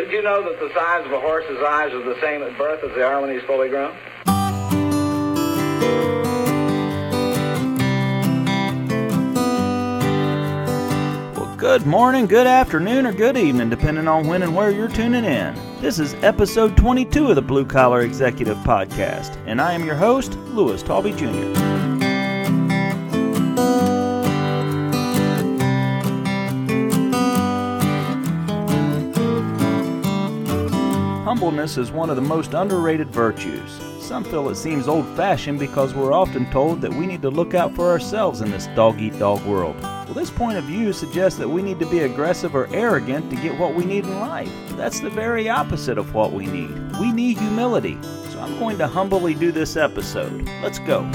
Did you know that the size of a horse's eyes are the same at birth as they are when he's fully grown? Well, good morning, good afternoon, or good evening, depending on when and where you're tuning in. This is episode 22 of the Blue Collar Executive Podcast, and I am your host, Louis Talby Jr. Humbleness is one of the most underrated virtues. Some feel it seems old fashioned because we're often told that we need to look out for ourselves in this dog eat dog world. Well, this point of view suggests that we need to be aggressive or arrogant to get what we need in life. That's the very opposite of what we need. We need humility. So I'm going to humbly do this episode. Let's go.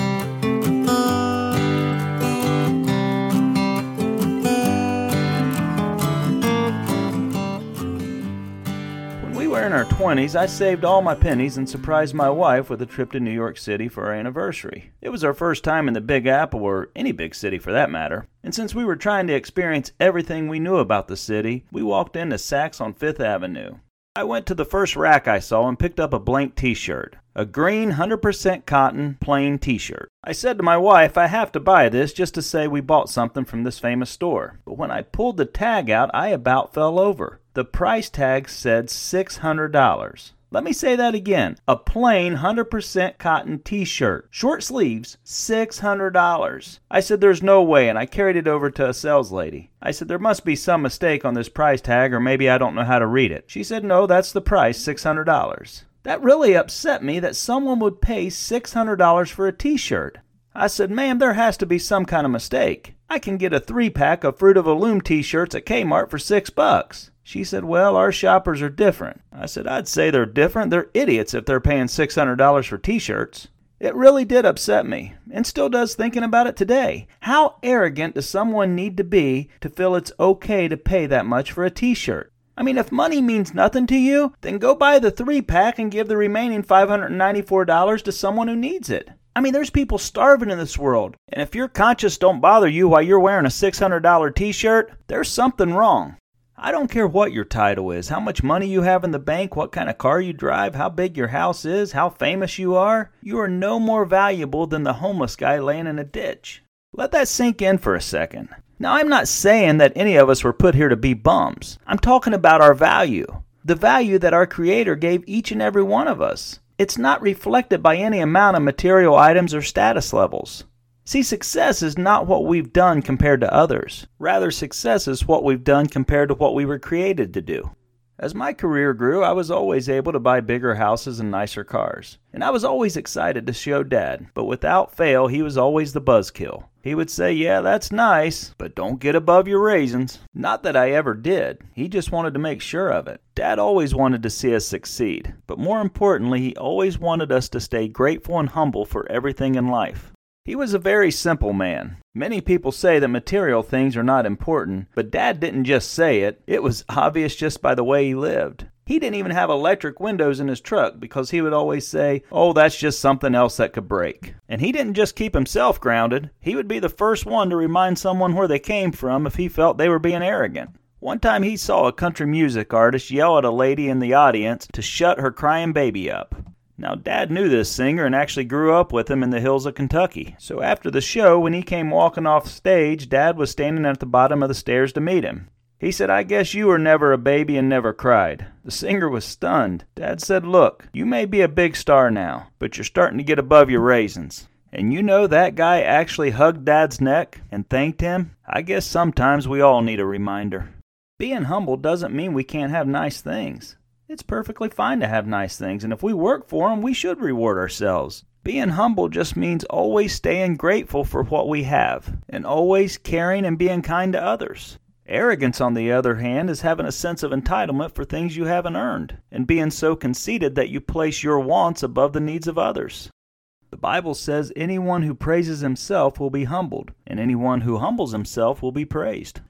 Our 20s, I saved all my pennies and surprised my wife with a trip to New York City for our anniversary. It was our first time in the Big Apple, or any big city for that matter. And since we were trying to experience everything we knew about the city, we walked into Saks on Fifth Avenue. I went to the first rack I saw and picked up a blank t shirt. A green 100% cotton plain t shirt. I said to my wife, I have to buy this just to say we bought something from this famous store. But when I pulled the tag out, I about fell over. The price tag said $600. Let me say that again. A plain 100% cotton t shirt, short sleeves, $600. I said, There's no way, and I carried it over to a sales lady. I said, There must be some mistake on this price tag, or maybe I don't know how to read it. She said, No, that's the price, $600. That really upset me that someone would pay $600 for a t shirt. I said, Ma'am, there has to be some kind of mistake. I can get a three pack of Fruit of the Loom t shirts at Kmart for six bucks. She said, Well, our shoppers are different. I said, I'd say they're different. They're idiots if they're paying $600 for t shirts. It really did upset me, and still does thinking about it today. How arrogant does someone need to be to feel it's okay to pay that much for a t shirt? I mean, if money means nothing to you, then go buy the three pack and give the remaining $594 to someone who needs it. I mean, there's people starving in this world, and if your conscience don't bother you while you're wearing a $600 t shirt, there's something wrong. I don't care what your title is, how much money you have in the bank, what kind of car you drive, how big your house is, how famous you are. You are no more valuable than the homeless guy laying in a ditch. Let that sink in for a second. Now, I'm not saying that any of us were put here to be bums. I'm talking about our value. The value that our Creator gave each and every one of us. It's not reflected by any amount of material items or status levels. See, success is not what we've done compared to others. Rather, success is what we've done compared to what we were created to do. As my career grew, I was always able to buy bigger houses and nicer cars. And I was always excited to show Dad, but without fail, he was always the buzzkill. He would say, Yeah, that's nice, but don't get above your raisins. Not that I ever did, he just wanted to make sure of it. Dad always wanted to see us succeed, but more importantly, he always wanted us to stay grateful and humble for everything in life. He was a very simple man. Many people say that material things are not important, but Dad didn't just say it, it was obvious just by the way he lived. He didn't even have electric windows in his truck because he would always say, Oh, that's just something else that could break. And he didn't just keep himself grounded, he would be the first one to remind someone where they came from if he felt they were being arrogant. One time he saw a country music artist yell at a lady in the audience to shut her crying baby up. Now, Dad knew this singer and actually grew up with him in the hills of Kentucky. So after the show, when he came walking off stage, Dad was standing at the bottom of the stairs to meet him. He said, I guess you were never a baby and never cried. The singer was stunned. Dad said, Look, you may be a big star now, but you're starting to get above your raisins. And you know that guy actually hugged Dad's neck and thanked him? I guess sometimes we all need a reminder. Being humble doesn't mean we can't have nice things. It's perfectly fine to have nice things, and if we work for them, we should reward ourselves. Being humble just means always staying grateful for what we have, and always caring and being kind to others. Arrogance, on the other hand, is having a sense of entitlement for things you haven't earned, and being so conceited that you place your wants above the needs of others. The Bible says anyone who praises himself will be humbled, and anyone who humbles himself will be praised.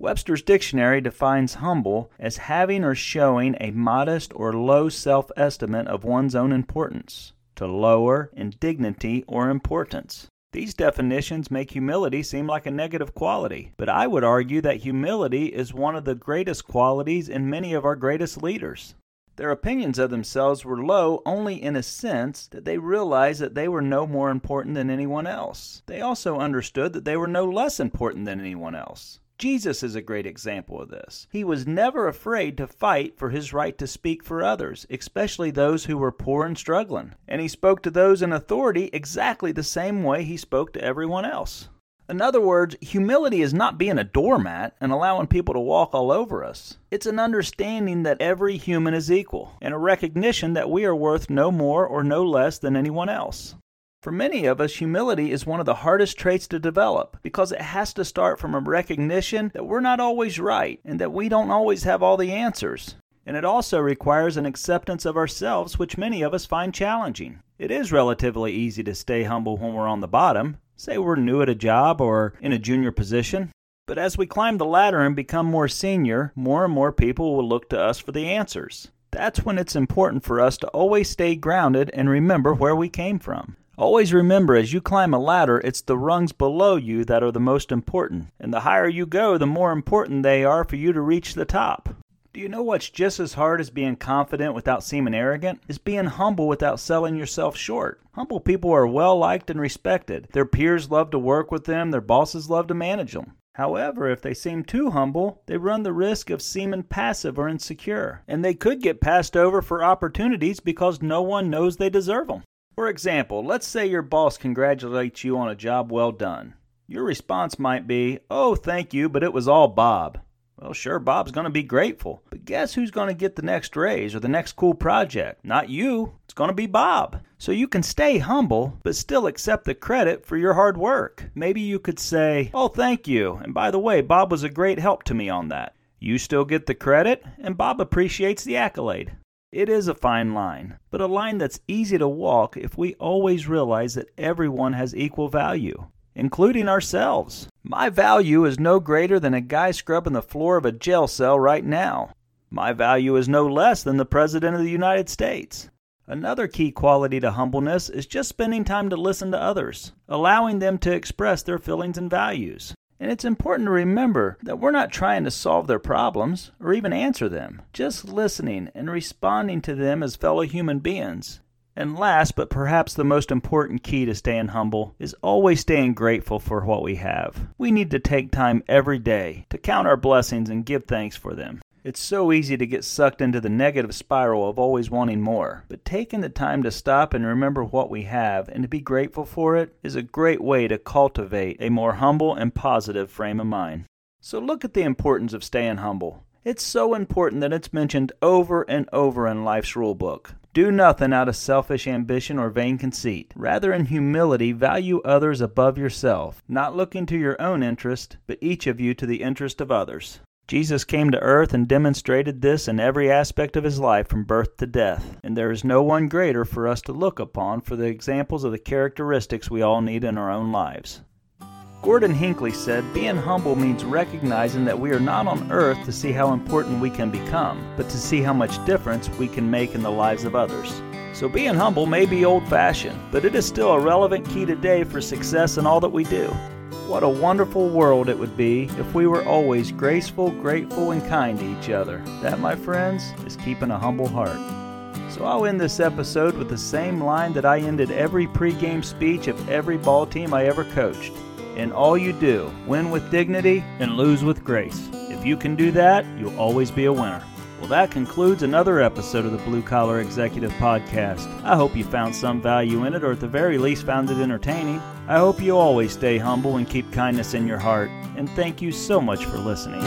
Webster's dictionary defines humble as having or showing a modest or low self estimate of one's own importance, to lower in dignity or importance. These definitions make humility seem like a negative quality, but I would argue that humility is one of the greatest qualities in many of our greatest leaders. Their opinions of themselves were low only in a sense that they realized that they were no more important than anyone else. They also understood that they were no less important than anyone else. Jesus is a great example of this. He was never afraid to fight for his right to speak for others, especially those who were poor and struggling. And he spoke to those in authority exactly the same way he spoke to everyone else. In other words, humility is not being a doormat and allowing people to walk all over us. It's an understanding that every human is equal and a recognition that we are worth no more or no less than anyone else. For many of us, humility is one of the hardest traits to develop because it has to start from a recognition that we're not always right and that we don't always have all the answers. And it also requires an acceptance of ourselves, which many of us find challenging. It is relatively easy to stay humble when we're on the bottom, say we're new at a job or in a junior position. But as we climb the ladder and become more senior, more and more people will look to us for the answers. That's when it's important for us to always stay grounded and remember where we came from. Always remember as you climb a ladder, it's the rungs below you that are the most important. And the higher you go, the more important they are for you to reach the top. Do you know what's just as hard as being confident without seeming arrogant? Is being humble without selling yourself short. Humble people are well liked and respected. Their peers love to work with them, their bosses love to manage them. However, if they seem too humble, they run the risk of seeming passive or insecure, and they could get passed over for opportunities because no one knows they deserve them. For example, let's say your boss congratulates you on a job well done. Your response might be, Oh, thank you, but it was all Bob. Well, sure, Bob's going to be grateful. But guess who's going to get the next raise or the next cool project? Not you. It's going to be Bob. So you can stay humble, but still accept the credit for your hard work. Maybe you could say, Oh, thank you. And by the way, Bob was a great help to me on that. You still get the credit, and Bob appreciates the accolade. It is a fine line, but a line that's easy to walk if we always realize that everyone has equal value, including ourselves. My value is no greater than a guy scrubbing the floor of a jail cell right now. My value is no less than the President of the United States. Another key quality to humbleness is just spending time to listen to others, allowing them to express their feelings and values. And it's important to remember that we're not trying to solve their problems or even answer them, just listening and responding to them as fellow human beings. And last, but perhaps the most important key to staying humble, is always staying grateful for what we have. We need to take time every day to count our blessings and give thanks for them. It's so easy to get sucked into the negative spiral of always wanting more, but taking the time to stop and remember what we have and to be grateful for it is a great way to cultivate a more humble and positive frame of mind. So look at the importance of staying humble. It's so important that it's mentioned over and over in life's rulebook. Do nothing out of selfish ambition or vain conceit. Rather, in humility, value others above yourself, not looking to your own interest, but each of you to the interest of others. Jesus came to earth and demonstrated this in every aspect of his life from birth to death, and there is no one greater for us to look upon for the examples of the characteristics we all need in our own lives. Gordon Hinckley said, Being humble means recognizing that we are not on earth to see how important we can become, but to see how much difference we can make in the lives of others. So being humble may be old fashioned, but it is still a relevant key today for success in all that we do. What a wonderful world it would be if we were always graceful, grateful, and kind to each other. That, my friends, is keeping a humble heart. So I'll end this episode with the same line that I ended every pregame speech of every ball team I ever coached. In all you do, win with dignity and lose with grace. If you can do that, you'll always be a winner. Well, that concludes another episode of the Blue Collar Executive Podcast. I hope you found some value in it, or at the very least found it entertaining. I hope you always stay humble and keep kindness in your heart. And thank you so much for listening.